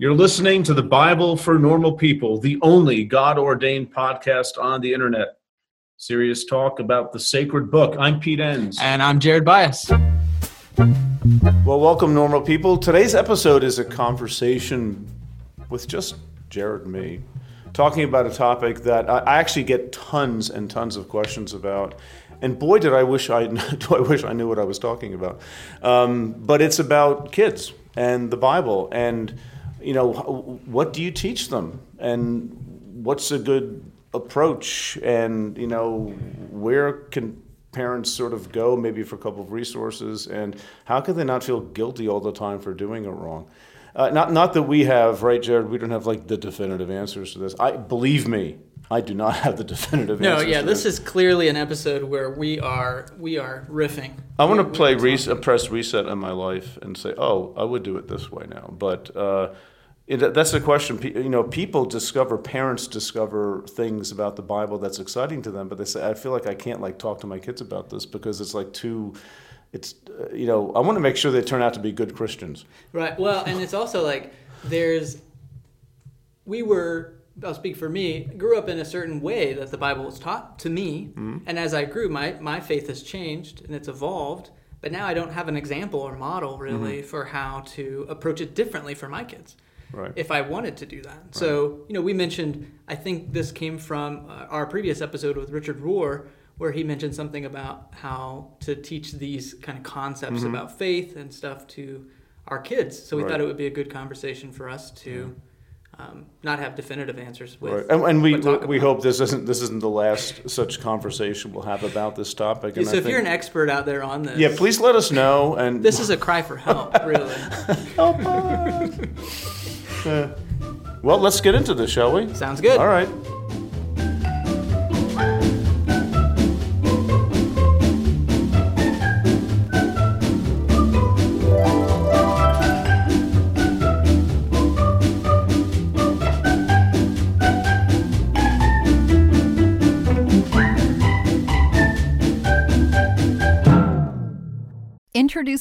You're listening to the Bible for Normal People, the only God ordained podcast on the internet. Serious talk about the sacred book. I'm Pete Enns. And I'm Jared Byas. Well, welcome, normal people. Today's episode is a conversation with just Jared and me, talking about a topic that I actually get tons and tons of questions about. And boy, did I wish I do I wish I knew what I was talking about. Um, but it's about kids and the Bible and you know, what do you teach them, and what's a good approach, and you know, where can parents sort of go maybe for a couple of resources, and how can they not feel guilty all the time for doing it wrong? Uh, not not that we have, right, Jared? We don't have like the definitive answers to this. I believe me, I do not have the definitive no, answers. No, yeah, this is clearly an episode where we are we are riffing. I want to play a press reset on my life and say, oh, I would do it this way now. But uh, it, that's the question. You know, people discover, parents discover things about the Bible that's exciting to them, but they say, I feel like I can't like talk to my kids about this because it's like too. It's uh, you know, I want to make sure they turn out to be good Christians. Right. Well, and it's also like there's. We were I'll speak for me, grew up in a certain way that the Bible was taught to me. Mm-hmm. And as I grew, my, my faith has changed and it's evolved. But now I don't have an example or model really mm-hmm. for how to approach it differently for my kids. Right. If I wanted to do that. Right. So, you know, we mentioned, I think this came from uh, our previous episode with Richard Rohr, where he mentioned something about how to teach these kind of concepts mm-hmm. about faith and stuff to our kids. So we right. thought it would be a good conversation for us to um, not have definitive answers with. Right. And, and we we hope this isn't this isn't the last such conversation we'll have about this topic. Yeah, so I if you're an expert out there on this, yeah, please let us know. And this is a cry for help, really. help us. uh, well, let's get into this, shall we? Sounds good. All right.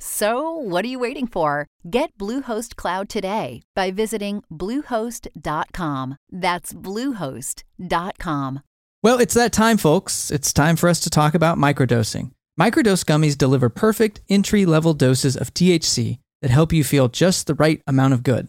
So, what are you waiting for? Get Bluehost Cloud today by visiting Bluehost.com. That's Bluehost.com. Well, it's that time, folks. It's time for us to talk about microdosing. Microdose gummies deliver perfect entry level doses of THC that help you feel just the right amount of good.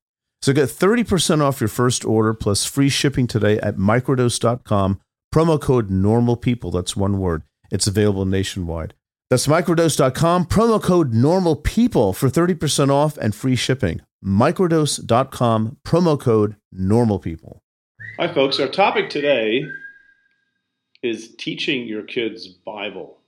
So get 30% off your first order plus free shipping today at microdose.com. Promo code normal people. That's one word. It's available nationwide. That's microdose.com. Promo code normal people for 30% off and free shipping. Microdose.com. Promo code normal people. Hi, folks. Our topic today is teaching your kids Bible,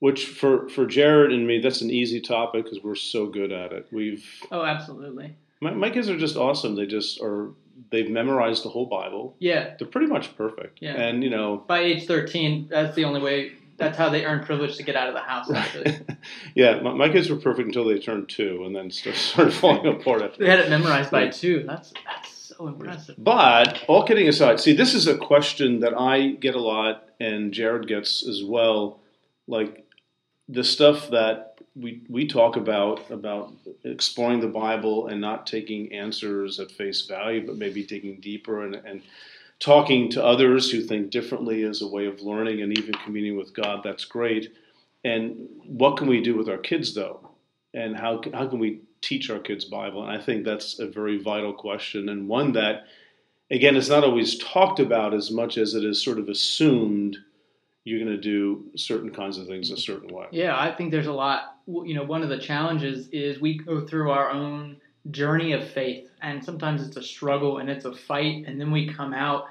which for, for Jared and me, that's an easy topic because we're so good at it. We've. Oh, absolutely my, my kids are just awesome. They just are. They've memorized the whole Bible. Yeah, they're pretty much perfect. Yeah, and you know, by age thirteen, that's the only way. That's how they earn privilege to get out of the house. Actually. yeah, my, my, kids were perfect until they turned two, and then started falling apart. After they had it memorized by two. That's that's so impressive. But all kidding aside, see, this is a question that I get a lot, and Jared gets as well. Like, the stuff that we we talk about about exploring the Bible and not taking answers at face value, but maybe digging deeper and, and talking to others who think differently as a way of learning and even communing with God. That's great. And what can we do with our kids though? And how how can we teach our kids Bible? And I think that's a very vital question and one that again is not always talked about as much as it is sort of assumed you're going to do certain kinds of things a certain way. Yeah, I think there's a lot. You know, one of the challenges is we go through our own journey of faith, and sometimes it's a struggle and it's a fight, and then we come out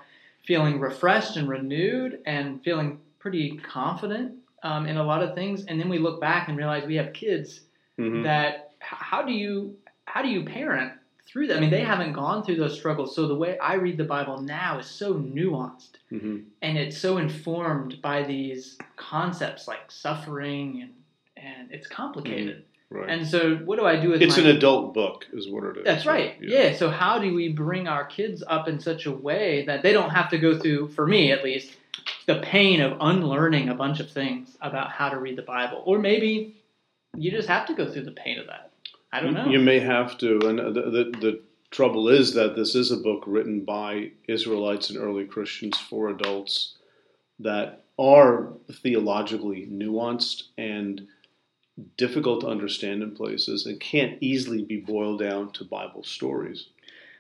feeling refreshed and renewed and feeling pretty confident um, in a lot of things, and then we look back and realize we have kids mm-hmm. that how do you how do you parent through that. I mean, they haven't gone through those struggles. So the way I read the Bible now is so nuanced mm-hmm. and it's so informed by these concepts like suffering and and it's complicated. Mm-hmm. Right. And so what do I do with It's my, an adult book is what it is. That's right. Yeah. yeah. So how do we bring our kids up in such a way that they don't have to go through for me at least the pain of unlearning a bunch of things about how to read the Bible or maybe you just have to go through the pain of that. I don't know. You may have to, and the, the, the trouble is that this is a book written by Israelites and early Christians for adults that are theologically nuanced and difficult to understand in places and can't easily be boiled down to Bible stories.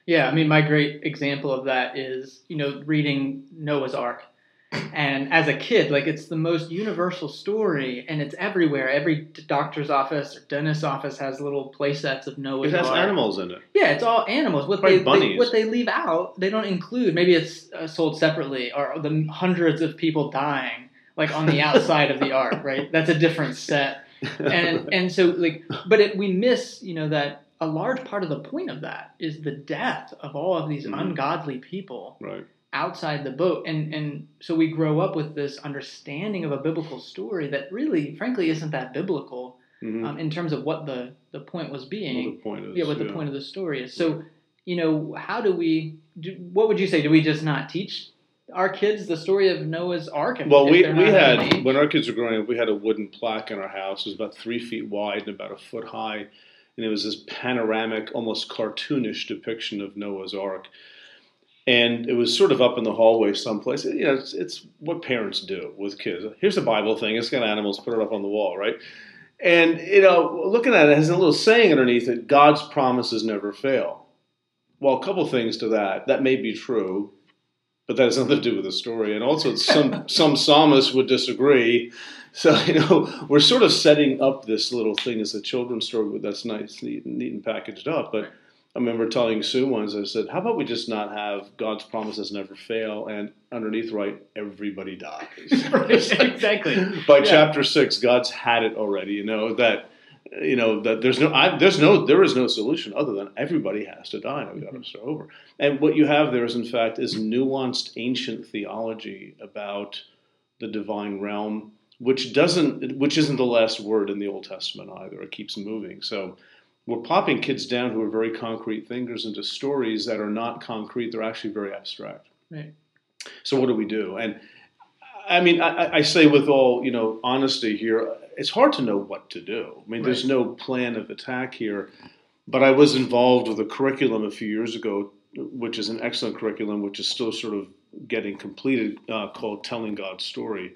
Yeah, I mean, my great example of that is, you know, reading Noah's Ark and as a kid, like it's the most universal story, and it's everywhere. Every doctor's office or dentist's office has little play sets of Noah's Ark. It has Ark. animals in it. Yeah, it's all animals. What they, they, what they leave out, they don't include. Maybe it's uh, sold separately, or the hundreds of people dying, like on the outside of the ark. Right, that's a different set. And and so like, but it, we miss, you know, that a large part of the point of that is the death of all of these mm-hmm. ungodly people. Right outside the boat and and so we grow up with this understanding of a biblical story that really frankly isn't that biblical mm-hmm. um, in terms of what the the point was being what the point is, yeah what the point of the story is so you know how do we do, what would you say do we just not teach our kids the story of Noah's Ark? Well, we, we had, when our kids were growing up, we had a wooden plaque in our house. It was about three feet wide and about a foot high. And it was this panoramic, almost cartoonish depiction of Noah's Ark and it was sort of up in the hallway someplace. You know, it's, it's what parents do with kids. Here's a Bible thing. It's got animals. Put it up on the wall, right? And you know, looking at it, it has a little saying underneath it: God's promises never fail. Well, a couple things to that. That may be true, but that has nothing to do with the story. And also, some some psalmists would disagree. So you know, we're sort of setting up this little thing as a children's story that's nice, neat, neat and packaged up, but I remember telling Sue once, I said, how about we just not have God's promises never fail and underneath right, everybody dies. exactly. By yeah. chapter six, God's had it already, you know, that you know that there's no I, there's no there is no solution other than everybody has to die and we've got to mm-hmm. start over. And what you have there is in fact is nuanced ancient theology about the divine realm, which doesn't which isn't the last word in the Old Testament either. It keeps moving. So we're popping kids down who are very concrete thinkers into stories that are not concrete. They're actually very abstract. Right. So what do we do? And I mean, I, I, say with all you know honesty here, it's hard to know what to do. I mean, right. there's no plan of attack here. But I was involved with a curriculum a few years ago, which is an excellent curriculum, which is still sort of getting completed, uh, called "Telling God's Story."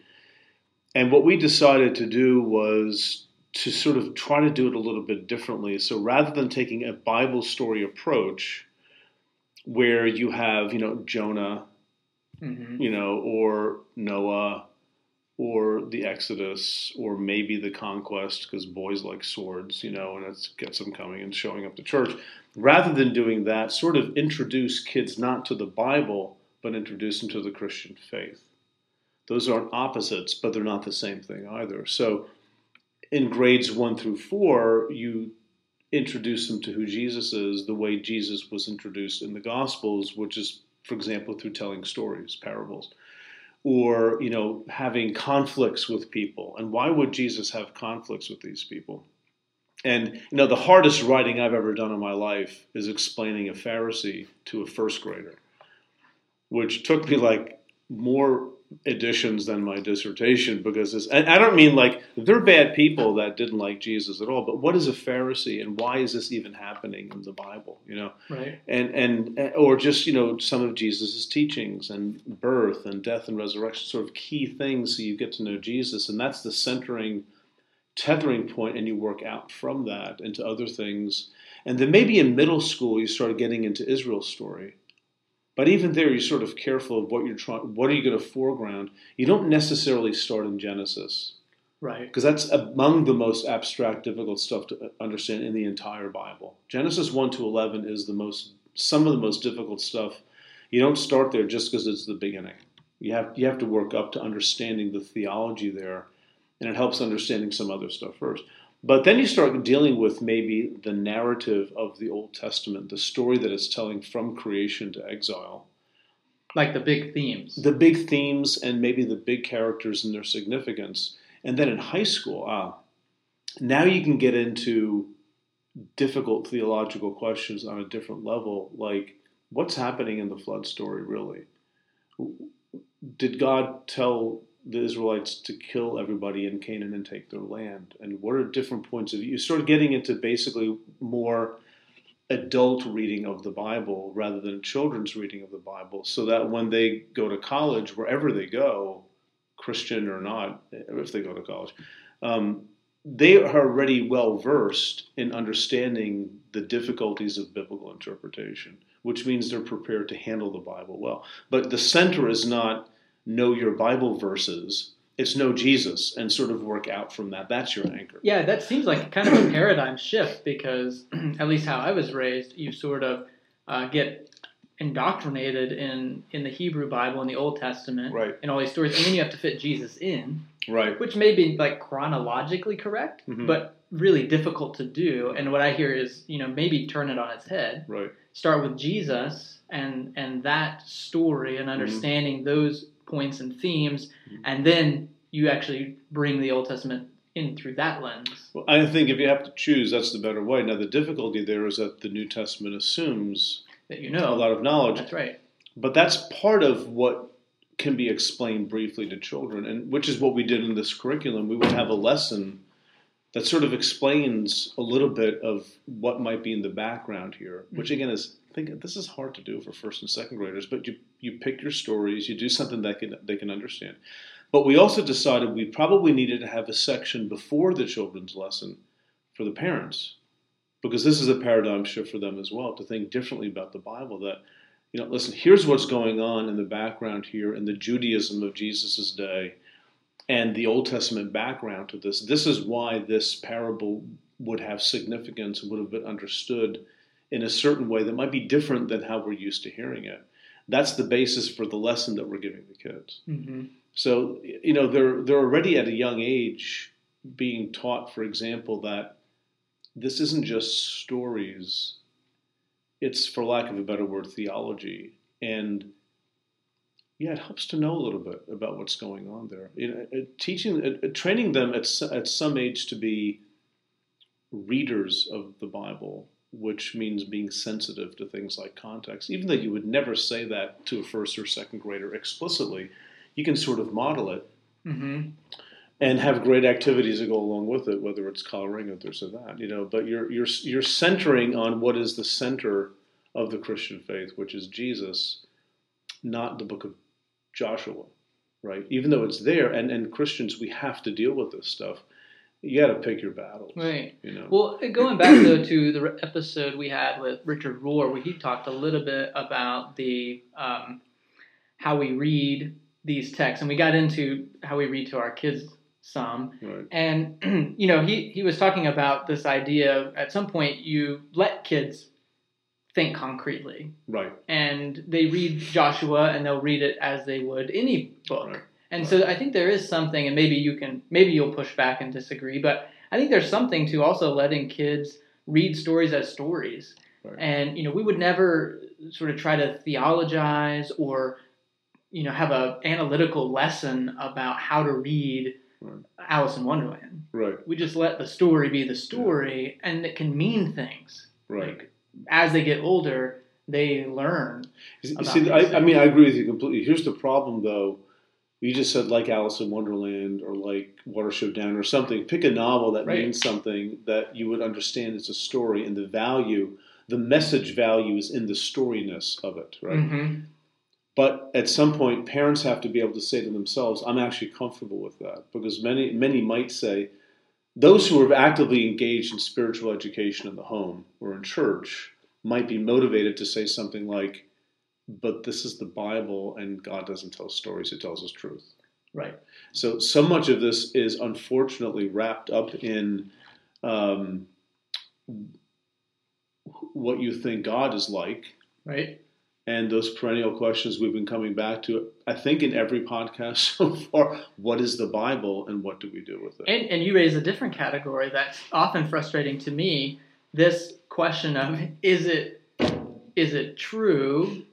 And what we decided to do was to sort of try to do it a little bit differently. So rather than taking a Bible story approach where you have, you know, Jonah, mm-hmm. you know, or Noah, or the Exodus, or maybe the conquest, because boys like swords, you know, and it gets them coming and showing up to church. Rather than doing that, sort of introduce kids not to the Bible, but introduce them to the Christian faith. Those aren't opposites, but they're not the same thing either. So in grades one through four, you introduce them to who Jesus is the way Jesus was introduced in the Gospels, which is, for example, through telling stories, parables, or you know having conflicts with people. And why would Jesus have conflicts with these people? And you know the hardest writing I've ever done in my life is explaining a Pharisee to a first grader, which took me like more editions than my dissertation because and I don't mean like they're bad people that didn't like Jesus at all, but what is a Pharisee and why is this even happening in the Bible? You know, Right. and and or just you know some of Jesus's teachings and birth and death and resurrection, sort of key things so you get to know Jesus, and that's the centering, tethering point, and you work out from that into other things, and then maybe in middle school you start getting into Israel's story. But even there, you're sort of careful of what you're trying. What are you going to foreground? You don't necessarily start in Genesis Right. because that's among the most abstract, difficult stuff to uh, understand in the entire Bible. Genesis one to eleven is the most, some of the most difficult stuff. You don't start there just because it's the beginning. You have you have to work up to understanding the theology there, and it helps understanding some other stuff first. But then you start dealing with maybe the narrative of the Old Testament, the story that it's telling from creation to exile Like the big themes. the big themes and maybe the big characters and their significance. And then in high school, ah, now you can get into difficult theological questions on a different level, like what's happening in the flood story really? Did God tell the Israelites to kill everybody in Canaan and take their land? And what are different points of view? You start getting into basically more adult reading of the Bible rather than children's reading of the Bible, so that when they go to college, wherever they go, Christian or not, if they go to college, um, they are already well versed in understanding the difficulties of biblical interpretation, which means they're prepared to handle the Bible well. But the center is not know your Bible verses. It's know Jesus and sort of work out from that. That's your anchor. Yeah, that seems like kind of a paradigm shift because, at least how I was raised, you sort of uh, get indoctrinated in in the Hebrew Bible and the Old Testament Right. and all these stories, and then you have to fit Jesus in, Right. which may be like chronologically correct, Mhm. but really difficult to do. And what I hear is, you know, maybe turn it on its head. Right. Start with Jesus and and that story Mm-hmm. and understanding those points and themes, mm-hmm. and then you actually bring the Old Testament in through that lens. Well, I think if you have to choose, that's the better way. Now, the difficulty there is that the New Testament assumes That you know a lot of knowledge, That's right. but that's part of what can be explained briefly to children, and which is what we did in this curriculum. We would have a lesson that sort of explains a little bit of what might be in the background here, which mm-hmm. again is think this is hard to do for first and second graders, but you you pick your stories, you do something that can they can understand. But we also decided we probably needed to have a section before the children's lesson for the parents, because this is a paradigm shift for them as well to think differently about the Bible. That you know, listen, here's what's going on in the background here in the Judaism of Jesus' day and the Old Testament background to this. This is why this parable would have significance would have been understood in a certain way that might be different than how we're used to hearing it. That's the basis for the lesson that we're giving the kids. hmm So, you know, they're they're already at a young age being taught, for example, that this isn't just stories. It's, for lack of a better word, theology. And yeah, it helps to know a little bit about what's going on there. You know, uh, teaching, uh, uh, training them at, at some age to be readers of the Bible, which means being sensitive to things like context. Even though you would never say that to a first or second grader explicitly, you can sort of model it hmm and have great activities that go along with it, whether it's coloring or this or that, you know. But you're you're you're centering on what is the center of the Christian faith, which is Jesus, not the book of Joshua, right? Even though it's there, and and Christians we have to deal with this stuff. You got to pick your battles, Right. you know. Well, going back though to the episode we had with Richard Rohr, where he talked a little bit about the um, how we read these texts, and we got into how we read to our kids some. right. And you know, he he was talking about this idea of at some point you let kids think concretely, Right. and they read Joshua and they'll read it as they would any book. Right. And so I think there is something, and maybe you can, maybe you'll push back and disagree, but I think there's something to also letting kids read stories as stories. Right. And you know, we would never sort of try to theologize or you know have a analytical lesson about how to read Right. Alice in Wonderland. Right. We just let the story be the story, and it can mean things. Right. Like as they get older, they learn. You See, I, I mean, I agree with you completely. Here's the problem, though. You just said like Alice in Wonderland or like Watership Down or something. Pick a novel that Right. means something that you would understand as a story and the value, the message value is in the storyness of it, right? Mhm. But at some point, parents have to be able to say to themselves, "I'm actually comfortable with that," because many many might say, those who are actively engaged in spiritual education in the home or in church might be motivated to say something like, "But this is the Bible, and God doesn't tell stories; He tells us truth." Right. So, so much of this is unfortunately wrapped up in um, what you think God is like Right. and those perennial questions we've been coming back to. I think in every podcast so far, what is the Bible and what do we do with it? And and you raise a different category that's often frustrating to me. This question of is it is it true,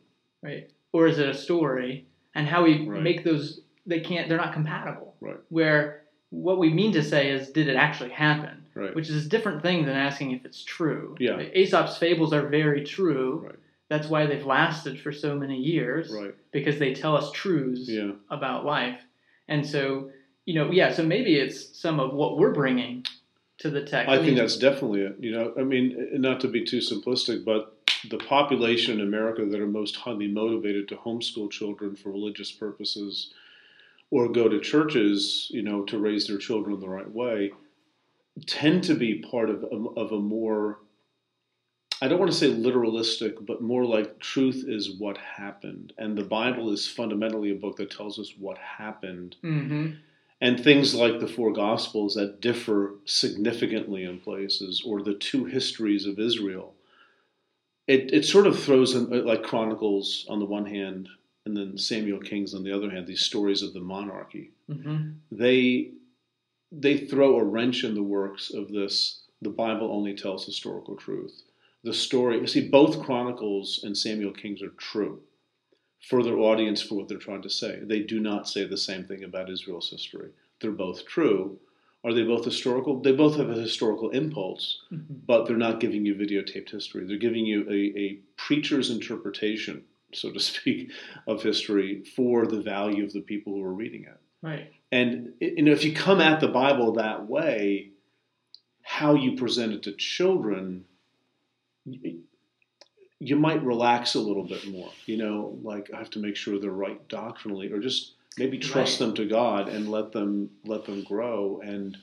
right, or is it a story, and how we Right. make those they can't they're not compatible. Right. Where what we mean to say is did it actually happen, Right. which is a different thing than asking if it's true. Yeah. Aesop's fables are very true. Right. That's why they've lasted for so many years Right. because they tell us truths Yeah. about life. And so, you know, yeah, so maybe it's some of what we're bringing to the text. I mean, think that's definitely it. You know, I mean, not to be too simplistic, but the population in America that are most highly motivated to homeschool children for religious purposes or go to churches, you know, to raise their children the right way, tend to be part of a, of a more I don't want to say literalistic, but more like truth is what happened. And the Bible is fundamentally a book that tells us what happened Mhm. and things like the four gospels that differ significantly in places or the two histories of israel it, it sort of throws in uh, like chronicles on the one hand and then samuel kings on the other hand these stories of the monarchy. Mhm. they they throw a wrench in the works of this the bible only tells historical truth. The story you see both chronicles and samuel kings are true for their audience for what they're trying to say. They do not say the same thing about israel's history. They're both true are they both historical they both have a historical impulse mm-hmm. but they're not giving you videotaped history they're giving you a, a preacher's interpretation so to speak of history for the value of the people who are reading it Right. and you know, if you come at the Bible that way, how you present it to children, you might relax a little bit more. You know, like I have to make sure they're right doctrinally, or just maybe trust Right. them to God and let them let them grow and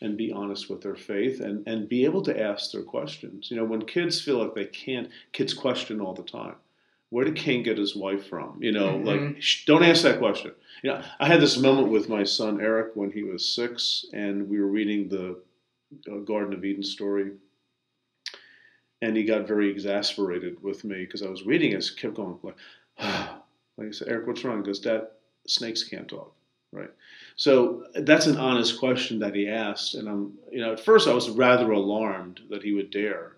and be honest with their faith and and be able to ask their questions. You know, when kids feel like they can't, kids question all the time. Where did Cain get his wife from? You know, Mhm. like sh- don't ask that question. You know, I had this moment with my son Eric when he was six, and we were reading the uh, Garden of Eden story, and he got very exasperated with me because I was reading it. Kept going like, like I said, Eric, what's wrong? He goes, Dad, snakes can't talk, right? So that's an honest question that he asked, and I'm, you know, at first I was rather alarmed that he would dare.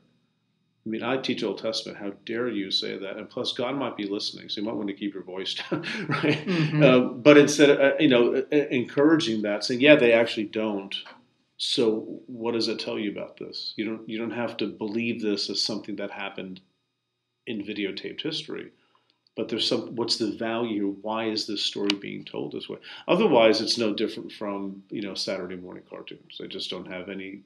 I mean, I teach Old Testament. How dare you say that? And plus, God might be listening, so you might want to keep your voice down, right? Mhm. Uh, but instead of, uh, you know, uh, encouraging that, saying, yeah, they actually don't. So, what does it tell you about this? You don't, you don't have to believe this as something that happened in videotaped history. But there's some. What's the value? Why is this story being told this way? Otherwise, it's no different from you know Saturday morning cartoons. They just don't have any.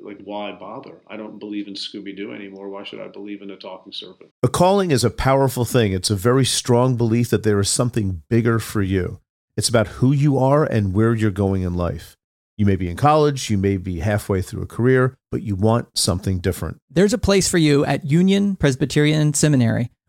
Like, why bother? I don't believe in Scooby Doo anymore. Why should I believe in a talking serpent? A calling is a powerful thing. It's a very strong belief that there is something bigger for you. It's about who you are and where you're going in life. You may be in college, you may be halfway through a career, but you want something different. There's a place for you at Union Presbyterian Seminary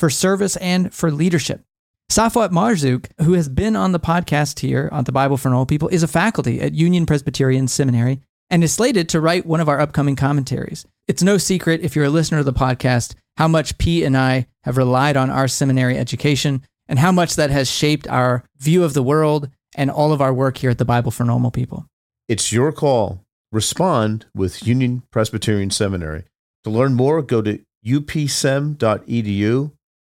for service and for leadership. Safwat Marzouk, who has been on the podcast here on the Bible for Normal People, is a faculty at Union Presbyterian Seminary and is slated to write one of our upcoming commentaries. It's no secret, if you're a listener to the podcast, how much P and I have relied on our seminary education and how much that has shaped our view of the world and all of our work here at the Bible for Normal People. It's your call. Respond with Union Presbyterian Seminary. To learn more, go to upsem.edu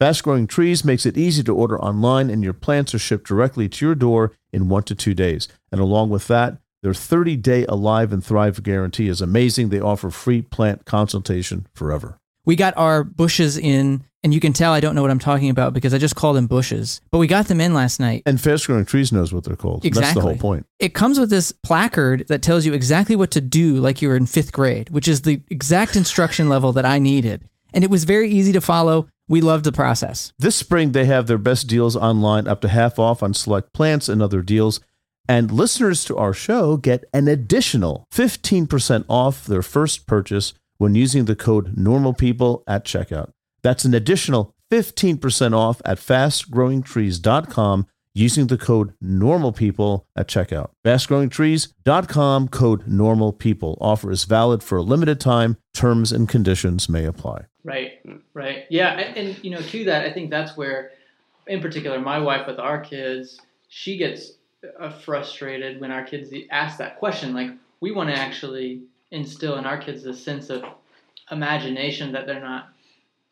Fast Growing Trees makes it easy to order online, and your plants are shipped directly to your door in one to two days. And along with that, their 30 day Alive and Thrive guarantee is amazing. They offer free plant consultation forever. We got our bushes in, and you can tell I don't know what I'm talking about because I just called them bushes. But we got them in last night. And Fast Growing Trees knows what they're called. That's the Exactly. whole point. It comes with this placard that tells you exactly what to do, like you were in fifth grade, which is the exact instruction level that I needed. And it was very easy to follow. We loved the process. This spring, they have their best deals online, up to half off on select plants and other deals. And listeners to our show get an additional 15% off their first purchase when using the code NORMALPEOPLE at checkout. That's an additional 15% off at fastgrowingtrees.com using the code NORMALPEOPLE at checkout. Fastgrowingtrees.com code NORMALPEOPLE. Offer is valid for a limited time. Terms and conditions may apply. Right, right. Yeah, and, and you know, to that, I think that's where, in particular, my wife with our kids, she gets uh, frustrated when our kids ask that question. Like, we want to actually instill in our kids this sense of imagination that they're not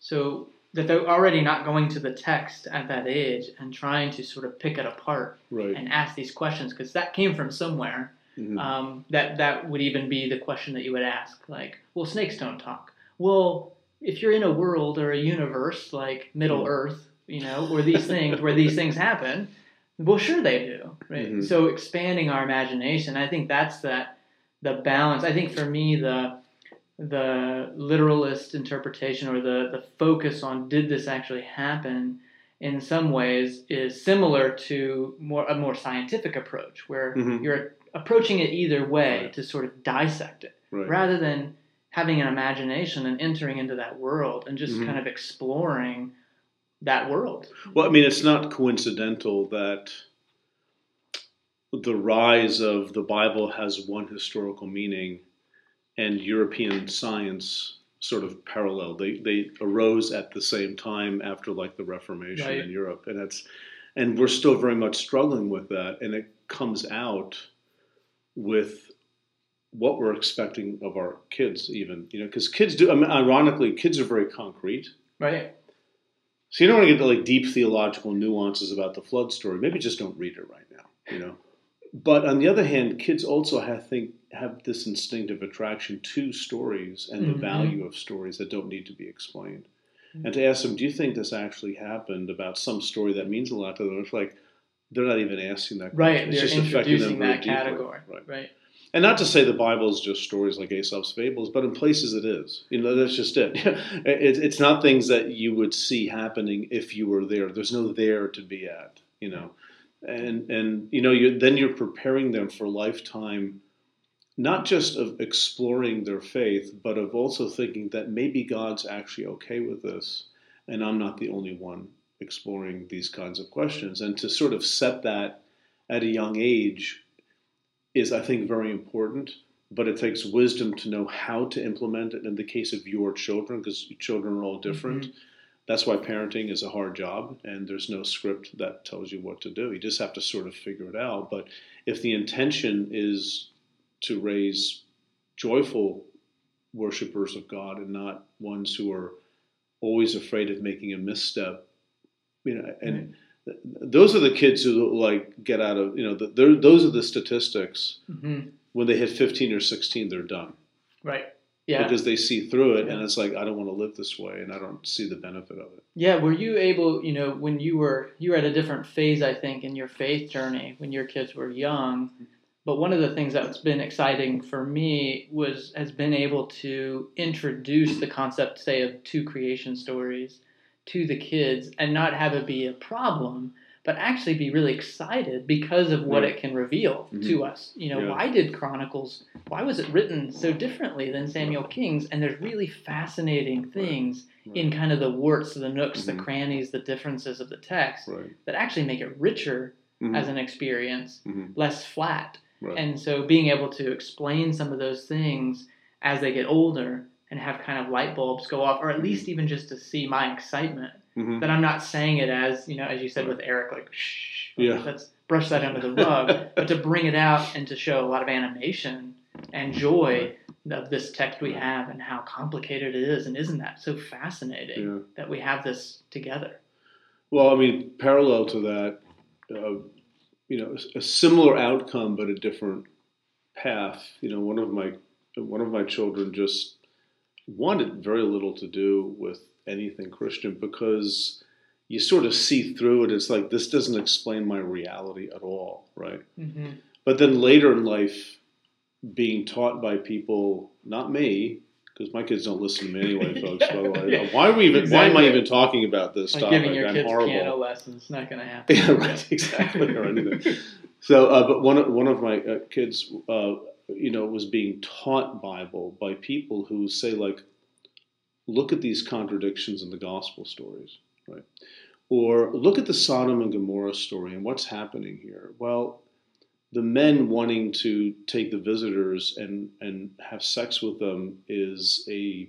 so that they're already not going to the text at that age and trying to sort of pick it apart Right. and ask these questions because that came from somewhere. Mhm. Um, that that would even be the question that you would ask, like, well, snakes don't talk. Well, if you're in a world or a universe like Middle Earth, you know, where these things where these things happen, well, sure they do, right? Mhm. So expanding our imagination, I think that's that the balance. I think for me, the the literalist interpretation or the the focus on did this actually happen in some ways is similar to more a more scientific approach where Mhm. you're approaching it either way Right. to sort of dissect it Right. rather than having an imagination and entering into that world and just Mhm. kind of exploring that world. Well, I mean, it's not coincidental that the rise of the Bible has one historical meaning and European science sort of parallel. They they arose at the same time after like the Reformation Right. in Europe, and that's and we're still very much struggling with that, and it comes out with what we're expecting of our kids, even you know, because kids do. I mean, ironically, kids are very concrete. Right. So you don't want to get to like deep theological nuances about the flood story. Maybe just don't read it right now, you know. But on the other hand, kids also have think have this instinctive attraction to stories and the Mhm. value of stories that don't need to be explained. And to ask them, do you think this actually happened about some story that means a lot to them? It's like they're not even asking that Right. question. It's They're just affecting them introducing that deeply. category. Right. Right. And not to say the Bible is just stories like Aesop's fables, but in places it is. You know, that's just it. it. It's not things that you would see happening if you were there. There's no there to be at. You know, and and you know, you then you're preparing them for lifetime, not just of exploring their faith, but of also thinking that maybe God's actually okay with this, and I'm not the only one exploring these kinds of questions. And to sort of set that at a young age is, I think, very important. But it takes wisdom to know how to implement it in the case of your children, because children are all mm-hmm. different. That's why parenting is a hard job, and there's no script that tells you what to do. You just have to sort of figure it out. But if the intention is to raise joyful worshipers of God and not ones who are always afraid of making a misstep, you know, and those are the kids who like get out of you know the, those are the statistics hmm when they hit 15 or 16 they're done Right. Yeah. because they see through it and it's like i don't want to live this way and i don't see the benefit of it Yeah, were you able, you know, when you were you were at a different phase, I think, in your faith journey when your kids were young. But one of the things that's been exciting for me was has been able to introduce the concept, say, of two creation stories to the kids and not have it be a problem, but actually be really excited because of what Right. it can reveal to us. You know, Yeah. why did Chronicles, why was it written so differently than Samuel King's? And there's really fascinating things in kind of the warts, the nooks, Mhm. the crannies, the differences of the text Right. that actually make it richer Mhm. as an experience, Mhm. less flat. Right. And so being able to explain some of those things as they get older and have kind of light bulbs go off, or at least even just to see my excitement Mhm. that I'm not saying it as, you know, as you said with Eric, like, shh, Yeah. let's brush that under the rug, but to bring it out and to show a lot of animation and joy of this text we have and how complicated it is. And isn't that so fascinating Yeah. that we have this together? Well, I mean, parallel to that, uh, you know, a similar outcome but a different path. You know, one of my one of my children just wanted very little to do with anything Christian because you sort of see through it. It's like this doesn't explain my reality at all, right? Mm-hmm. But then later in life, being taught by people, not me, because my kids don't listen to me anyway, folks. By the way, why are we even? Why am I even talking about this Like topic? giving your I'm kids horrible. piano lessons, not going to happen. Yeah, right. Exactly. or anything. So, uh, but one of, one of my uh, kids, uh, you know, it was being taught Bible by people who say like, look at these contradictions in the gospel stories, right? Or look at the Sodom and Gomorrah story and what's happening here. Well, the men wanting to take the visitors and and have sex with them is a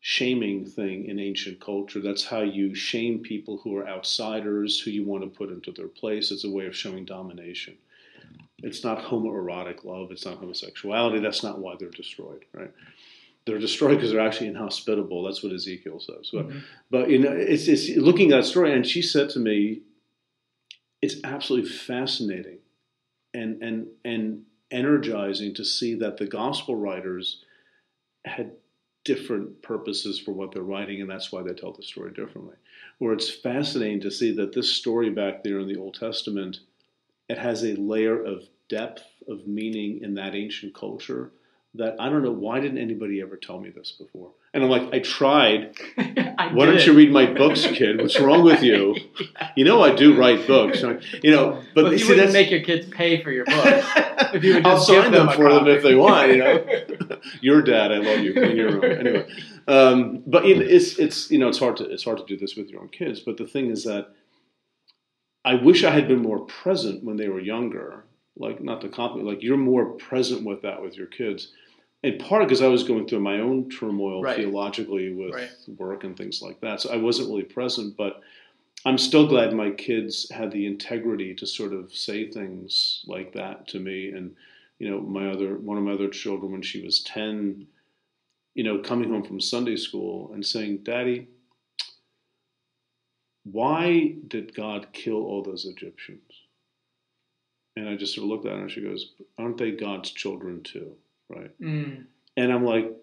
shaming thing in ancient culture. That's how you shame people who are outsiders, who you want to put into their place. It's a way of showing domination. It's not homoerotic love. It's not homosexuality. That's not why they're destroyed, right? They're destroyed because they're actually inhospitable. That's what Ezekiel says. But, mm-hmm. but you know, it's, it's looking at that story, and she said to me, "It's absolutely fascinating, and and and energizing to see that the gospel writers had different purposes for what they're writing, and that's why they tell the story differently. Where it's fascinating to see that this story back there in the Old Testament, it has a layer of depth of meaning in that ancient culture that I don't know why didn't anybody ever tell me this before. And I'm like, I tried. I Why don't you read my books, kid? What's wrong with you? You know I do write books, you know. But Well, you see, wouldn't make your kids pay for your books. if you would I'll sign them them a for them if they want. You know, your dad, I love you. Clean your room. Anyway, um, but it's it's you know it's hard to it's hard to do this with your own kids. But the thing is that I wish I had been more present when they were younger. Like not to compliment, like you're more present with that with your kids. In part because I was going through my own turmoil Right. theologically with Right. work and things like that, so I wasn't really present. But I'm still glad my kids had the integrity to sort of say things like that to me. And you know, my other one of my other children, when she was ten, you know, coming home from Sunday school and saying, "Daddy, why did God kill all those Egyptians?" And I just sort of looked at her and she goes, "Aren't they God's children too?" Right? Mm. And I'm like,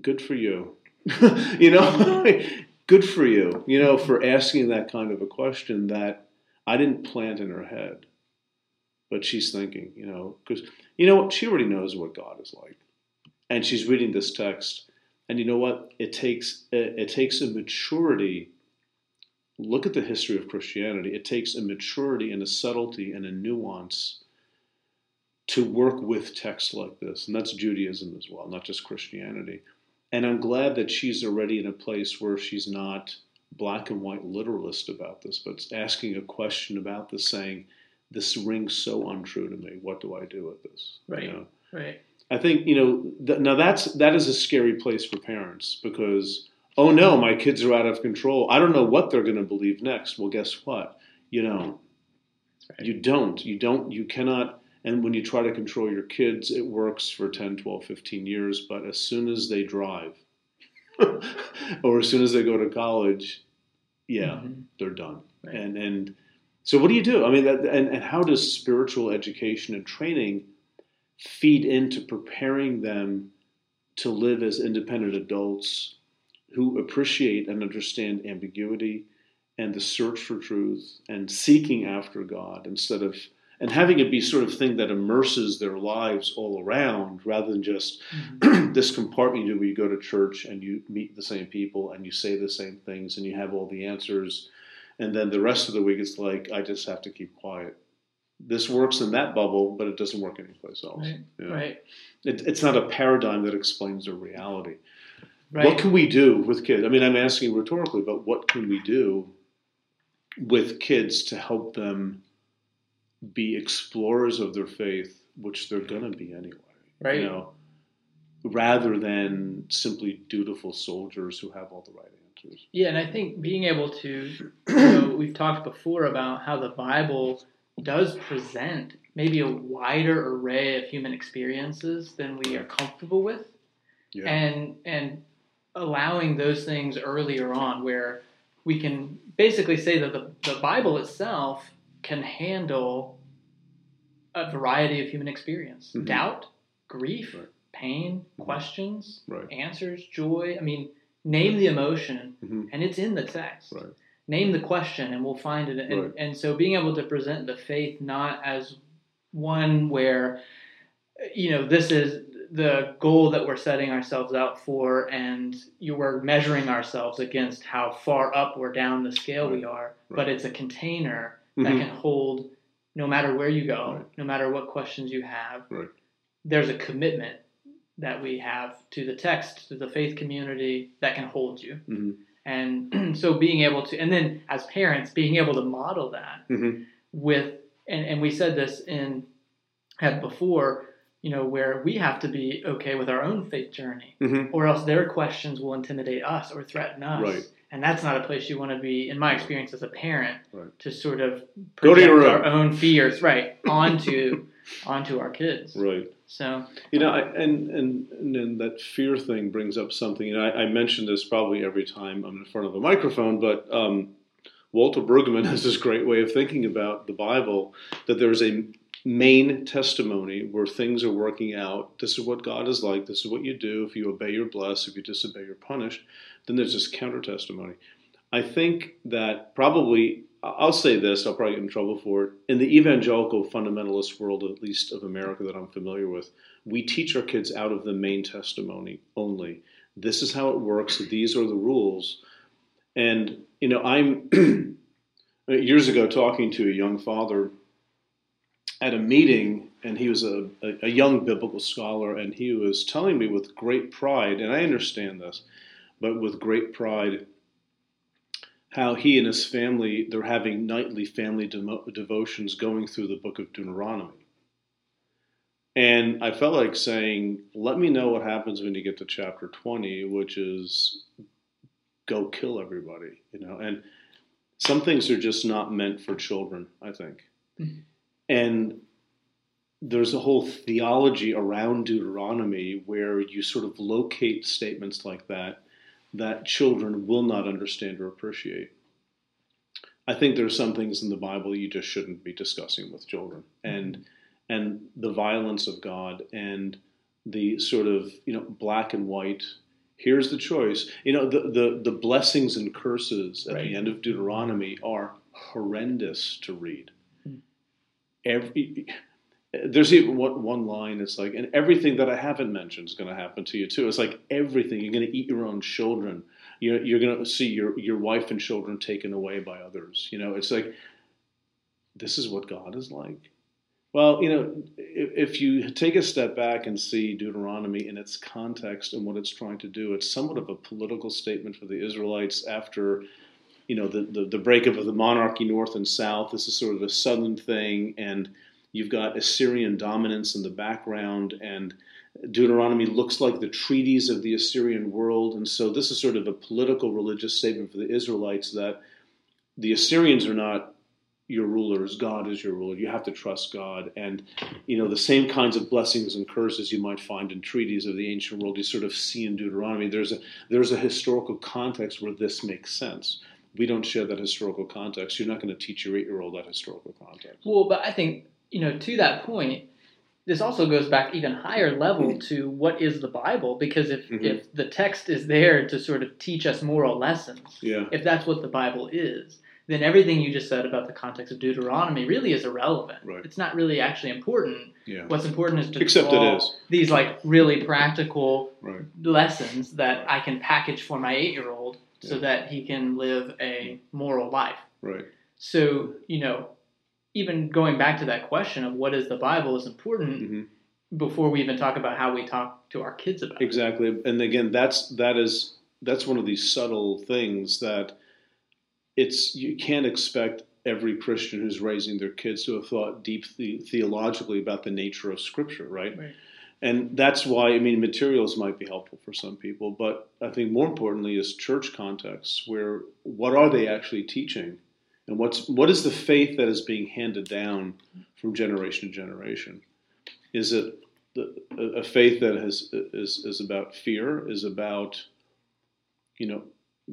good for you. you know, good for you, you know, for asking that kind of a question that I didn't plant in her head. But she's thinking, you know, because, you know, what? she already knows what God is like. And she's reading this text. And you know what? It takes, it, it takes a maturity. Look at the history of Christianity. It takes a maturity and a subtlety and a nuance to work with texts like this. And that's Judaism as well, not just Christianity. And I'm glad that she's already in a place where she's not black and white literalist about this, but asking a question about this, saying, This rings so untrue to me. What do I do with this? You Right. know? Right. I think you know th- now that's that is a scary place for parents because oh no, my kids are out of control. I don't know what they're going to believe next. Well, guess what? You know, right. you don't. You don't. You cannot. And when you try to control your kids, it works for 10, 12, 15 years. But as soon as they drive, or as soon as they go to college, yeah, Mhm. they're done. Right. And and so what do you do? I mean, that, and and how does spiritual education and training feed into preparing them to live as independent adults who appreciate and understand ambiguity and the search for truth and seeking after God instead of and having it be sort of thing that immerses their lives all around rather than just mm-hmm. this compartment where you go to church and you meet the same people and you say the same things and you have all the answers and then the rest of the week it's like I just have to keep quiet. This works in that bubble, but it doesn't work anyplace else. Right. You know? Right. It, it's not a paradigm that explains the reality. Right. What can we do with kids? I mean, I'm asking rhetorically, but what can we do with kids to help them be explorers of their faith, which they're going to be anyway? Right. You know, rather than simply dutiful soldiers who have all the right answers. Yeah, and I think being able to, you know, we've talked before about how the Bible does present maybe a wider array of human experiences than we are comfortable with, Yeah. and and allowing those things earlier on, where we can basically say that the, the Bible itself can handle a variety of human experience, Mhm. doubt, grief, Right. pain, Mhm. questions, Right. answers, joy. I mean, name the emotion, Mhm. and it's in the text. Right. Name the question, and we'll find it. And, Right. and so, being able to present the faith not as one where, you know, this is the goal that we're setting ourselves out for, and you were measuring ourselves against how far up or down the scale we are, but it's a container that Mhm. can hold no matter where you go, Right. no matter what questions you have. Right. There's a commitment that we have to the text, to the faith community that can hold you. Mhm. And so being able to, and then as parents, being able to model that Mhm. with, and, and we said this in, had before, you know, where we have to be okay with our own faith journey, Mhm. or else their questions will intimidate us or threaten us. Right. And that's not a place you want to be, in my experience as a parent, Right. to sort of Go to project your our own fears, right, onto onto our kids. Right. So You know, I, and, and and then that fear thing brings up something. And I, I mention this probably every time I'm in front of a microphone, but um, Walter Brueggemann has this great way of thinking about the Bible that there's a main testimony where things are working out. This is what God is like. This is what you do. If you obey, you're blessed. If you disobey, you're punished. Then there's this counter testimony. I think that probably I'll say this. I'll probably get in trouble for it. In the evangelical fundamentalist world, at least of America that I'm familiar with, we teach our kids out of the main testimony only. This is how it works. These are the rules. And you know, I'm years ago talking to a young father at a meeting, and he was a, a, young biblical scholar, and he was telling me with great pride, and I understand this, but with great pride, how he and his family they're having nightly family demo- devotions going through the book of Deuteronomy. And I felt like saying, let me know what happens when you get to chapter 20, which is go kill everybody, you know. And some things are just not meant for children, I think. Mm-hmm. And there's a whole theology around Deuteronomy where you sort of locate statements like that that children will not understand or appreciate. I think there are some things in the Bible you just shouldn't be discussing with children, mm-hmm. and and the violence of God and the sort of you know black and white. Here's the choice. You know the the, the blessings and curses at Right. the end of Deuteronomy are horrendous to read. Mm-hmm. Every there's even one, one line it's like and everything that i haven't mentioned is going to happen to you too. It's like everything you're going to eat your own children. You're, you're going to see your, your wife and children taken away by others you know? It's like this is what god is like. Well you know if, if you take a step back and see deuteronomy in its context and what it's trying to do it's somewhat of a political statement for the israelites after you know the, the, the breakup of the monarchy north and south. This is sort of a southern thing and You've got Assyrian dominance in the background, and Deuteronomy looks like the treaties of the Assyrian world. And so, this is sort of a political religious statement for the Israelites that the Assyrians are not your rulers, God is your ruler. You have to trust God. And, you know, the same kinds of blessings and curses you might find in treaties of the ancient world, you sort of see in Deuteronomy. There's a, there's a historical context where this makes sense. We don't share that historical context. You're not going to teach your eight year old that historical context. Well, but I think, you know, to that point, this also goes back even higher level to what is the Bible, because if, Mhm. if the text is there to sort of teach us moral lessons, Yeah. if that's what the Bible is, then everything you just said about the context of Deuteronomy really is irrelevant. Right. It's not really actually important. Yeah. What's important is to Except it draw is. these like really practical Right. lessons that I can package for my eight year old so Yeah. that he can live a moral life. Right. So, you know, even going back to that question of what is the Bible is important hmm before we even talk about how we talk to our kids about it. Exactly. And again, that's that is that's one of these subtle things that it's you can't expect every Christian who's raising their kids to have thought deep the, theologically about the nature of Scripture, right? Right. And that's why I mean materials might be helpful for some people, but I think more importantly is church contexts where what are they actually teaching, and what's what is the faith that is being handed down from generation to generation? Is it the, a faith that has is is about fear? Is about you know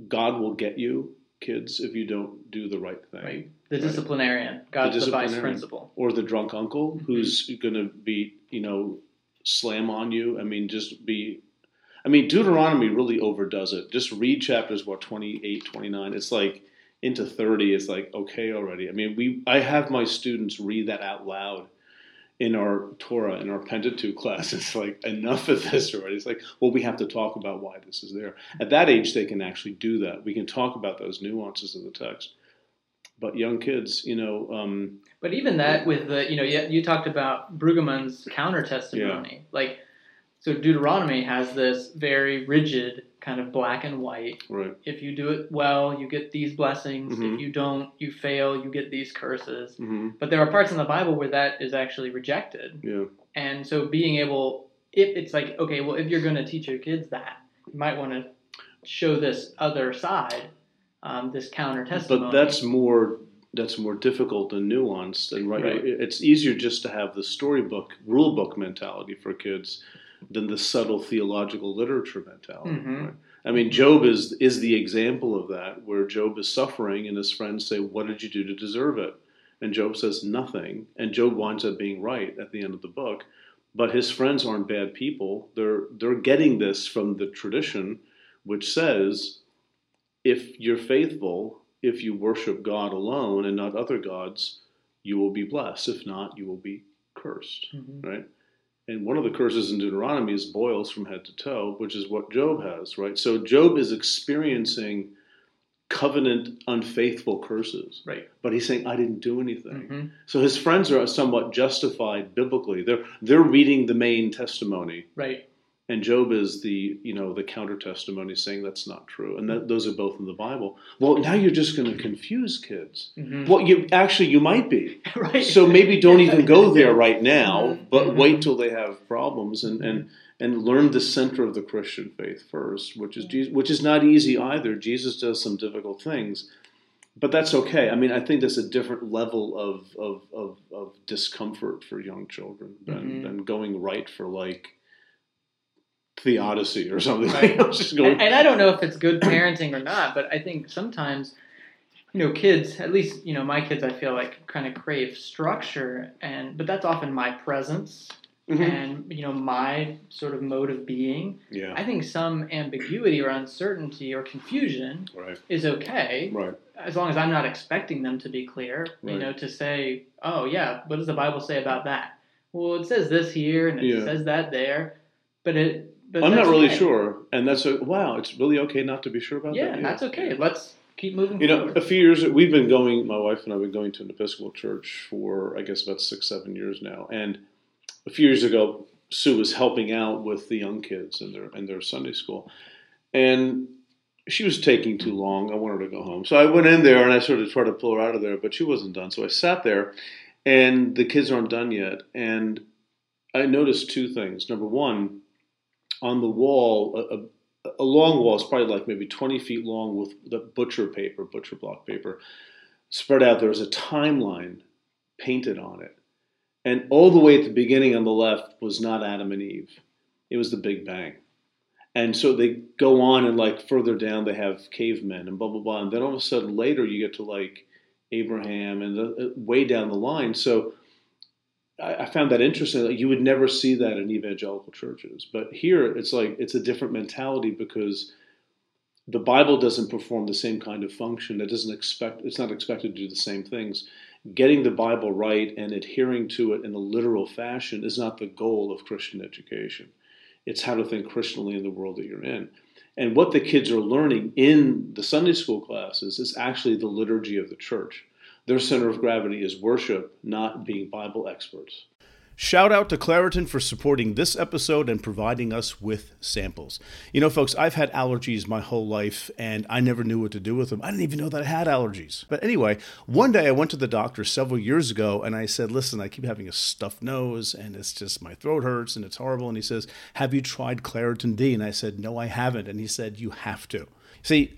God will get you, kids, if you don't do the right thing Right. The Right. disciplinarian, God's the, vice principal. or the drunk uncle Mm-hmm. who's going to be, you know, slam on you. I mean, just be. I mean, Deuteronomy really overdoes it. Just read chapters what 28, 29. It's like into 30. It's like okay already. I mean, we. I have my students read that out loud in our Torah in our Pentateuch class. It's like enough of this already. It's like well, we have to talk about why this is there. At that age, they can actually do that. We can talk about those nuances of the text. But young kids, you know. Um, But even that with the, you know, you, you talked about Brueggemann's counter testimony. Like, so Deuteronomy has this very rigid kind of black and white. Right. If you do it well, you get these blessings. Mhm. If you don't, you fail, you get these curses. hmm But there are parts in the Bible where that is actually rejected. Yeah. And so being able, if it's like, okay, well, if you're going to teach your kids that, you might want to show this other side, um, this counter testimony. But that's more that's more difficult and nuanced and right, Right. it's easier just to have the storybook rule book mentality for kids than the subtle theological literature mentality. Mhm. Right? I mean Job is is the example of that where Job is suffering and his friends say, What did you do to deserve it? And Job says nothing. And Job winds up being right at the end of the book. But his friends aren't bad people. They're they're getting this from the tradition which says if you're faithful, if you worship God alone and not other gods, you will be blessed. If not, you will be cursed, Mhm. right? And one of the curses in Deuteronomy is boils from head to toe, which is what Job has, right? So Job is experiencing covenant unfaithful curses, right. but he's saying, I didn't do anything. hmm So his friends are somewhat justified biblically. They're they're reading the main testimony, Right. And Job is the you know the counter testimony saying that's not true, and that, those are both in the Bible. Well, now you're just going to confuse kids. Mhm. Well, you actually you might be. right. So maybe don't even go there right now, but Mhm. wait till they have problems and and and learn the center of the Christian faith first, which is Jesus, which is not easy either. Jesus does some difficult things. But that's okay. I mean, I think that's a different level of of, of, of discomfort for young children than, Mhm. than going right for like theodicy or something. Right. Going, and, and I don't know if it's good parenting or not, but I think sometimes, you know, kids, at least, you know, my kids, I feel like kind of crave structure, and but that's often my presence Mhm. and you know my sort of mode of being. yeah, I think some ambiguity or uncertainty or confusion right, is okay right, as long as I'm not expecting them to be clear. You know, to say, oh yeah, what does the Bible say about that? Well, it says this here and it Yeah. says that there, but it. But I'm not really okay. sure, and that's a wow. It's really okay not to be sure about that. Yeah, that. that's okay. Let's keep moving. You know, a few years we've been going. My wife and I have been going to an Episcopal church for I guess about six, seven years now. And a few years ago, Sue was helping out with the young kids in their in their Sunday school, and she was taking too long. I wanted her to go home, so I went in there and I sort of tried to pull her out of there, but she wasn't done. So I sat there, and the kids aren't done yet, and I noticed two things. Number one, on the wall, a, a, a long wall, it's probably like maybe 20 feet long with the butcher paper, butcher block paper, spread out. There was a timeline painted on it. And all the way at the beginning on the left was not Adam and Eve, it was the Big Bang. And so they go on, and like further down, they have cavemen and blah, blah, blah. And then all of a sudden, later, you get to like Abraham and the, uh, way down the line. So I, I found that interesting. Like, you would never see that in evangelical churches, but here it's like it's a different mentality because the Bible doesn't perform the same kind of function. It doesn't expect. It's not expected to do the same things. Getting the Bible right and adhering to it in a literal fashion is not the goal of Christian education. It's how to think Christianly in the world that you're in. And what the kids are learning in the Sunday school classes is actually the liturgy of the church. Their center of gravity is worship, not being Bible experts. Shout out to Claritin for supporting this episode and providing us with samples. You know, folks, I've had allergies my whole life and I never knew what to do with them. I didn't even know that I had allergies. But anyway, one day I went to the doctor several years ago and I said, Listen, I keep having a stuffed nose and it's just my throat hurts and it's horrible. And he says, Have you tried Claritin D? And I said, No, I haven't. And he said, You have to. See,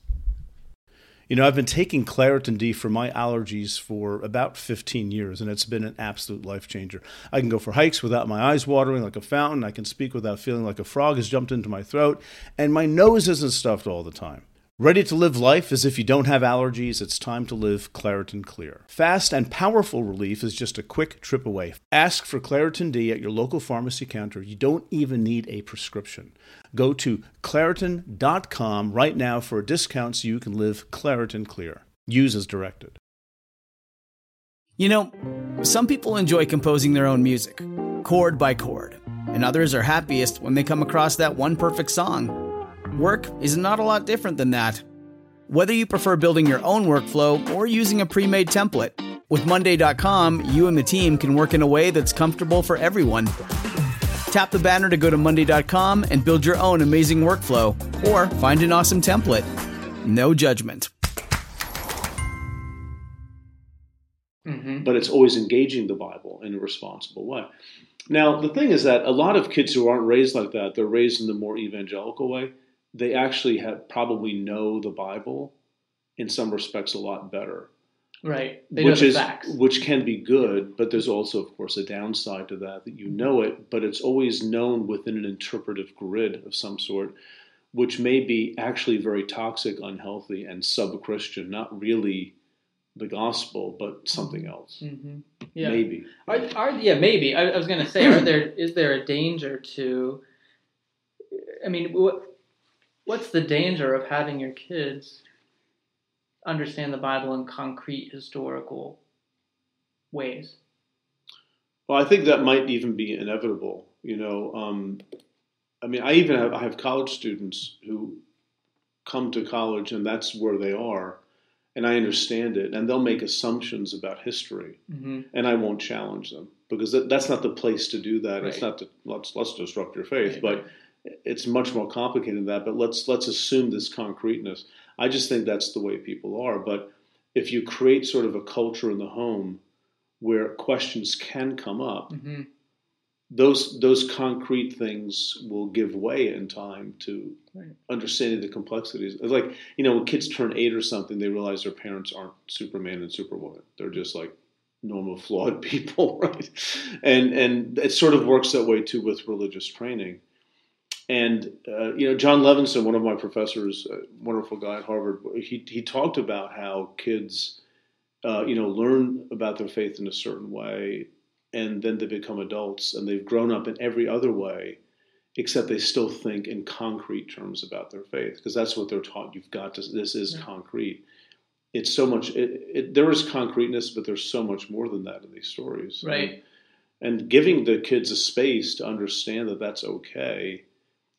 You know, I've been taking Claritin D for my allergies for about 15 years, and it's been an absolute life changer. I can go for hikes without my eyes watering like a fountain. I can speak without feeling like a frog has jumped into my throat, and my nose isn't stuffed all the time. Ready to live life as if you don't have allergies? It's time to live Claritin Clear. Fast and powerful relief is just a quick trip away. Ask for Claritin D at your local pharmacy counter. You don't even need a prescription. Go to Claritin.com right now for a discount so you can live Claritin Clear. Use as directed. You know, some people enjoy composing their own music, chord by chord, and others are happiest when they come across that one perfect song. Work is not a lot different than that. Whether you prefer building your own workflow or using a pre made template, with Monday.com, you and the team can work in a way that's comfortable for everyone. Tap the banner to go to Monday.com and build your own amazing workflow or find an awesome template. No judgment. Mm-hmm. But it's always engaging the Bible in a responsible way. Now, the thing is that a lot of kids who aren't raised like that, they're raised in the more evangelical way they actually have probably know the Bible in some respects a lot better. Right. They which is facts. which can be good, but there's also of course a downside to that that you know it, but it's always known within an interpretive grid of some sort, which may be actually very toxic, unhealthy, and sub-Christian, not really the gospel, but something else. Mm-hmm. Yeah. Maybe. Are, are, yeah, maybe. I, I was going to say, are there is there a danger to? I mean, what what's the danger of having your kids understand the Bible in concrete historical ways? Well, I think that might even be inevitable. You know, um, I mean, I even have I have college students who come to college and that's where they are, and I understand it, and they'll make assumptions about history, mm-hmm. and I won't challenge them because that, that's not the place to do that. Right. It's not to let's let's disrupt your faith, right. but it's much more complicated than that. But let's let's assume this concreteness. I just think that's the way people are. But if you create sort of a culture in the home where questions can come up, mm-hmm. those those concrete things will give way in time to right. understanding the complexities. It's like you know when kids turn eight or something, they realize their parents aren't Superman and Superwoman. They're just like normal flawed people, right? And and it sort of works that way too with religious training and uh, you know, Jon Levenson, one of my professors, a wonderful guy at Harvard, he he talked about how kids, uh, you know, learn about their faith in a certain way, and then they become adults, and they've grown up in every other way, except they still think in concrete terms about their faith because that's what they're taught. You've got to. This is yeah. concrete. It's so much. It, it, there is concreteness, but there's so much more than that in these stories. Right. And, and giving the kids a space to understand that that's okay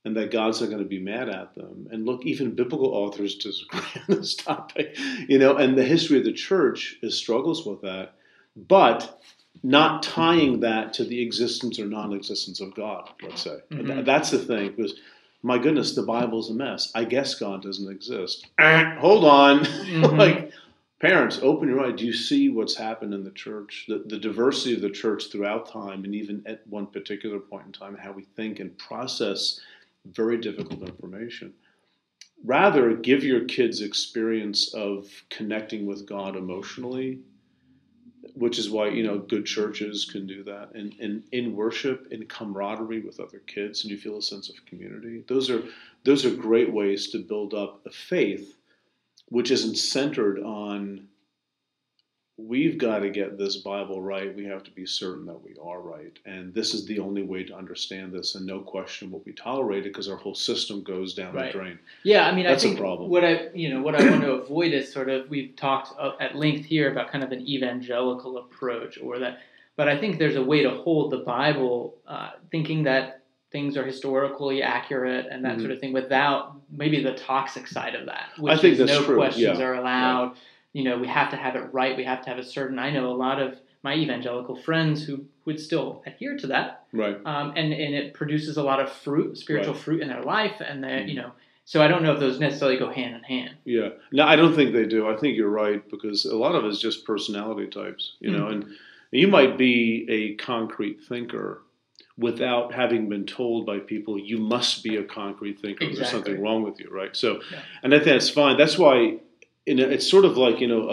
and that God's not going to be mad at them. And look, even biblical authors disagree on this topic, you know, and the history of the church is struggles with that, but not tying that to the existence or non-existence of God. Let's say mm-hmm. that's the thing because. My goodness, the Bible's a mess. I guess God doesn't exist. hold on. Mm-hmm. like, parents, open your eyes. Do you see what's happened in the church? The, the diversity of the church throughout time, and even at one particular point in time, how we think and process very difficult information. Rather, give your kids experience of connecting with God emotionally, which is why you know good churches can do that, and, and in worship, in camaraderie with other kids, and you feel a sense of community. Those are those are great ways to build up a faith, which isn't centered on we've got to get this Bible right. We have to be certain that we are right. And this is the only way to understand this, and no question will be tolerated because our whole system goes down Right. the drain. Yeah, I mean, That's a I think problem. what I you know what I want to avoid is sort of we've talked uh, at length here about kind of an evangelical approach, or that. But I think there's a way to hold the Bible, uh, thinking that things are historically accurate and that Mhm. sort of thing, without maybe the toxic side of that. Which I think is that's no true, questions yeah. are allowed. You know, we have to have it right. We have to have a certain. I know a lot of my evangelical friends who would still adhere to that Right. um, and and it produces a lot of fruit, spiritual Right. fruit in their life, and they, Mhm. you know. So I don't know if those necessarily go hand in hand. Yeah. No, I don't think they do. I think you're right because a lot of it is just personality types, you know, and you might be a concrete thinker without having been told by people you must be a concrete thinker. There's something wrong with you, right? So, Yeah. and I think that's fine. That's why you know, it's sort of like, you know,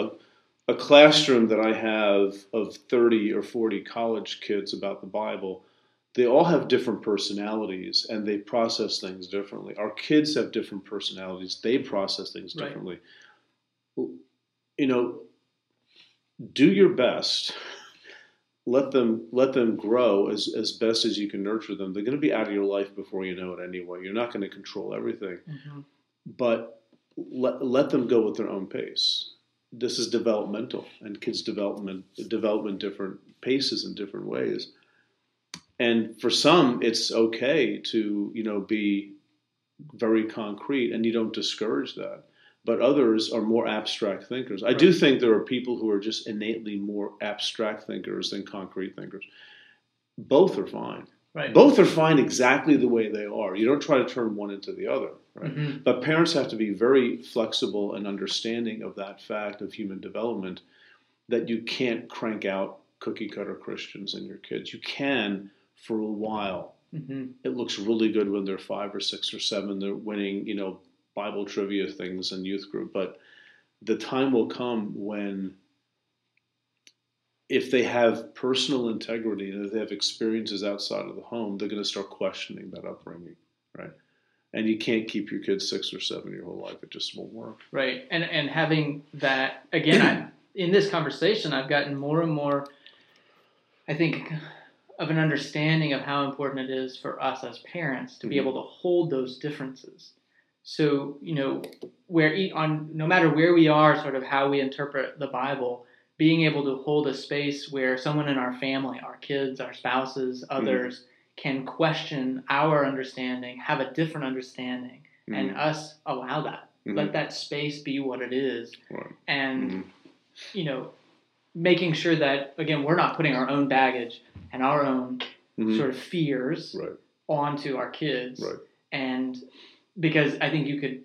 a, a classroom that I have of 30 or 40 college kids about the Bible. They all have different personalities and they process things differently. Our kids have different personalities. They process things Right. differently. You know, do your best. Let them let them grow as, as best as you can nurture them. They're going to be out of your life before you know it anyway. You're not going to control everything, mm-hmm. but let, let them go at their own pace. This is developmental, and kids development development different paces in different ways. And for some, it's okay to you know be very concrete, and you don't discourage that. But others are more abstract thinkers. I do think there are people who are just innately more abstract thinkers than concrete thinkers. Both are fine. Right. Both are fine exactly the way they are. You don't try to turn one into the other. Right? Mhm. But parents have to be very flexible and understanding of that fact of human development that you can't crank out cookie cutter Christians in your kids. You can for a while. hmm It looks really good when they're five or six or seven. They're winning, you know, Bible trivia things in youth group. But the time will come when, if they have personal integrity and if they have experiences outside of the home, they're going to start questioning that upbringing, right? And you can't keep your kids six or seven your whole life. It just won't work. Right. And and having that again, I, in this conversation, I've gotten more and more. I think of an understanding of how important it is for us as parents to be Mhm. able to hold those differences. So you know, where on no matter where we are, sort of how we interpret the Bible, being able to hold a space where someone in our family, our kids, our spouses, others, can question our understanding, have a different understanding, and Mhm. us allow that. Let Mhm. that space be what it is, Right. and Mhm. you know, making sure that again we're not putting our own baggage and our own Mhm. sort of fears Right. onto our kids, Right. and because I think you could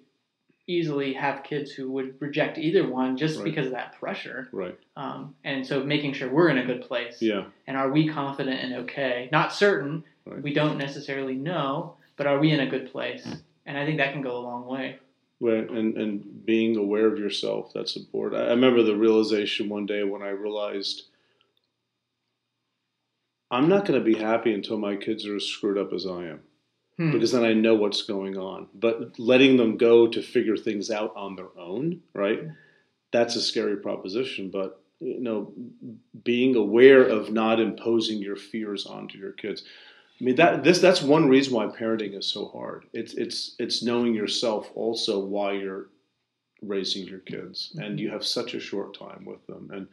easily have kids who would reject either one just Right. because of that pressure. Right. Um, and so making sure we're in a good place. Yeah. And are we confident and okay? Not certain. Right. We don't necessarily know, but are we in a good place? And I think that can go a long way. Right, and and being aware of yourself that's important. I remember the realization one day when I realized I'm not going to be happy until my kids are as screwed up as I am, Hmm. because then I know what's going on. But letting them go to figure things out on their own, right? That's a scary proposition. But you know, being aware of not imposing your fears onto your kids. I mean that this that's one reason why parenting is so hard. It's it's it's knowing yourself also while you're raising your kids and mm-hmm. you have such a short time with them and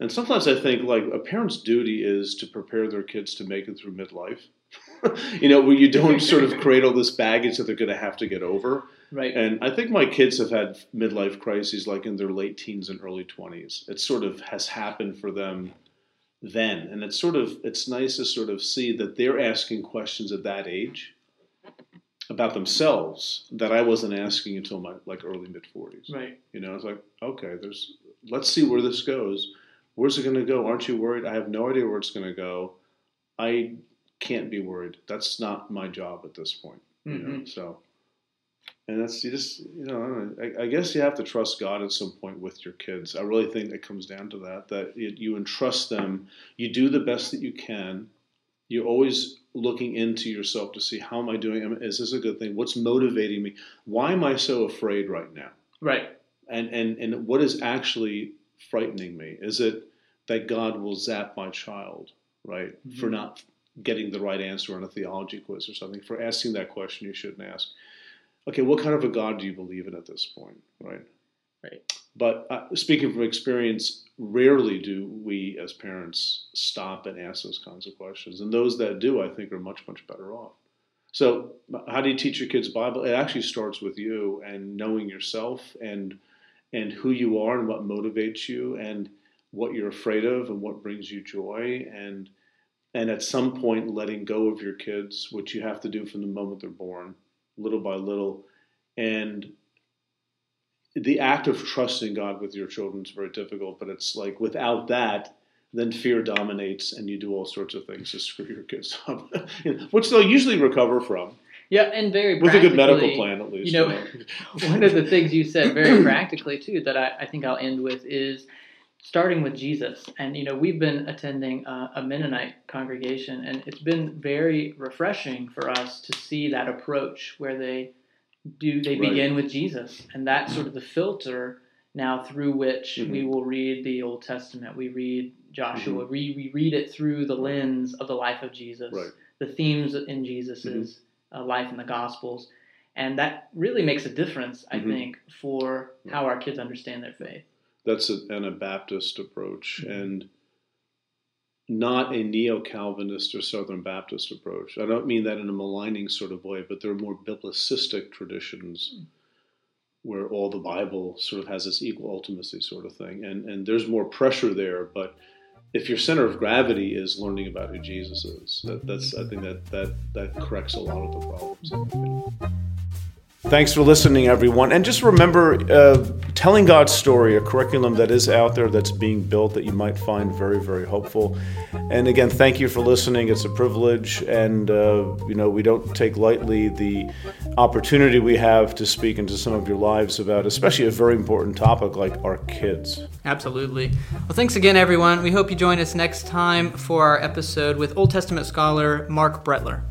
and sometimes I think like a parent's duty is to prepare their kids to make it through midlife. you know, where you don't sort of create all this baggage that they're going to have to get over. Right. And I think my kids have had midlife crises like in their late teens and early 20s. It sort of has happened for them then. And it's sort of it's nice to sort of see that they're asking questions at that age about themselves that I wasn't asking until my like early mid 40s. right. You know, it's like, okay, there's let's see where this goes. Where's it going to go? Aren't you worried? I have no idea where it's going to go. I can't be worried. That's not my job at this point. You know, mm-hmm. so and that's you just you know I, I, guess you have to trust God at some point with your kids. I really think it comes down to that that you, you entrust them. You do the best that you can. You're always looking into yourself to see how am I doing? Is this a good thing? What's motivating me? Why am I so afraid right now? Right. and and and what is actually frightening me is it that God will zap my child, right, Mm-hmm. for not getting the right answer on a theology quiz or something, for asking that question you shouldn't ask. Okay, what kind of a God do you believe in at this point, right? Right. But uh, speaking from experience, rarely do we as parents stop and ask those kinds of questions. And those that do, I think, are much, much better off. So, how do you teach your kids Bible? It actually starts with you and knowing yourself and and who you are and what motivates you and what you're afraid of and what brings you joy and and at some point letting go of your kids, which you have to do from the moment they're born, little by little, and the act of trusting God with your children is very difficult, but it's like without that, then fear dominates and you do all sorts of things to screw your kids up, which they'll usually recover from Yeah, and very with a good medical plan at least. You know, one of the things you said very practically too that I, I think I'll end with is starting with Jesus. And you know, we've been attending a, a Mennonite congregation, and it's been very refreshing for us to see that approach where they do they Right. begin with Jesus, and that's sort of the filter now through which we Mhm. will read the Old Testament. We read Joshua. We, we read it through the lens of the life of Jesus, Right. the themes in Jesus's uh, life in the Gospels, and that really makes a difference, I Mhm. think, for how our kids understand their faith. That's a, an Anabaptist approach and not a neo Calvinist or Southern Baptist approach. I don't mean that in a maligning sort of way, but there are more biblicistic traditions hmm. where all the Bible sort of has this equal ultimacy sort of thing. And, and there's more pressure there, but if your center of gravity is learning about who Jesus is, that, that's I think that, that that corrects a lot of the problems. Thanks for listening, everyone. And just remember, uh, telling God's story, a curriculum that is out there that's being built that you might find very, very hopeful. And again, thank you for listening. It's a privilege, and uh, you know we don't take lightly the opportunity we have to speak into some of your lives about, especially a very important topic like our kids. Absolutely. Well, thanks again, everyone. We hope you join us next time for our episode with Old Testament scholar Marc Brettler.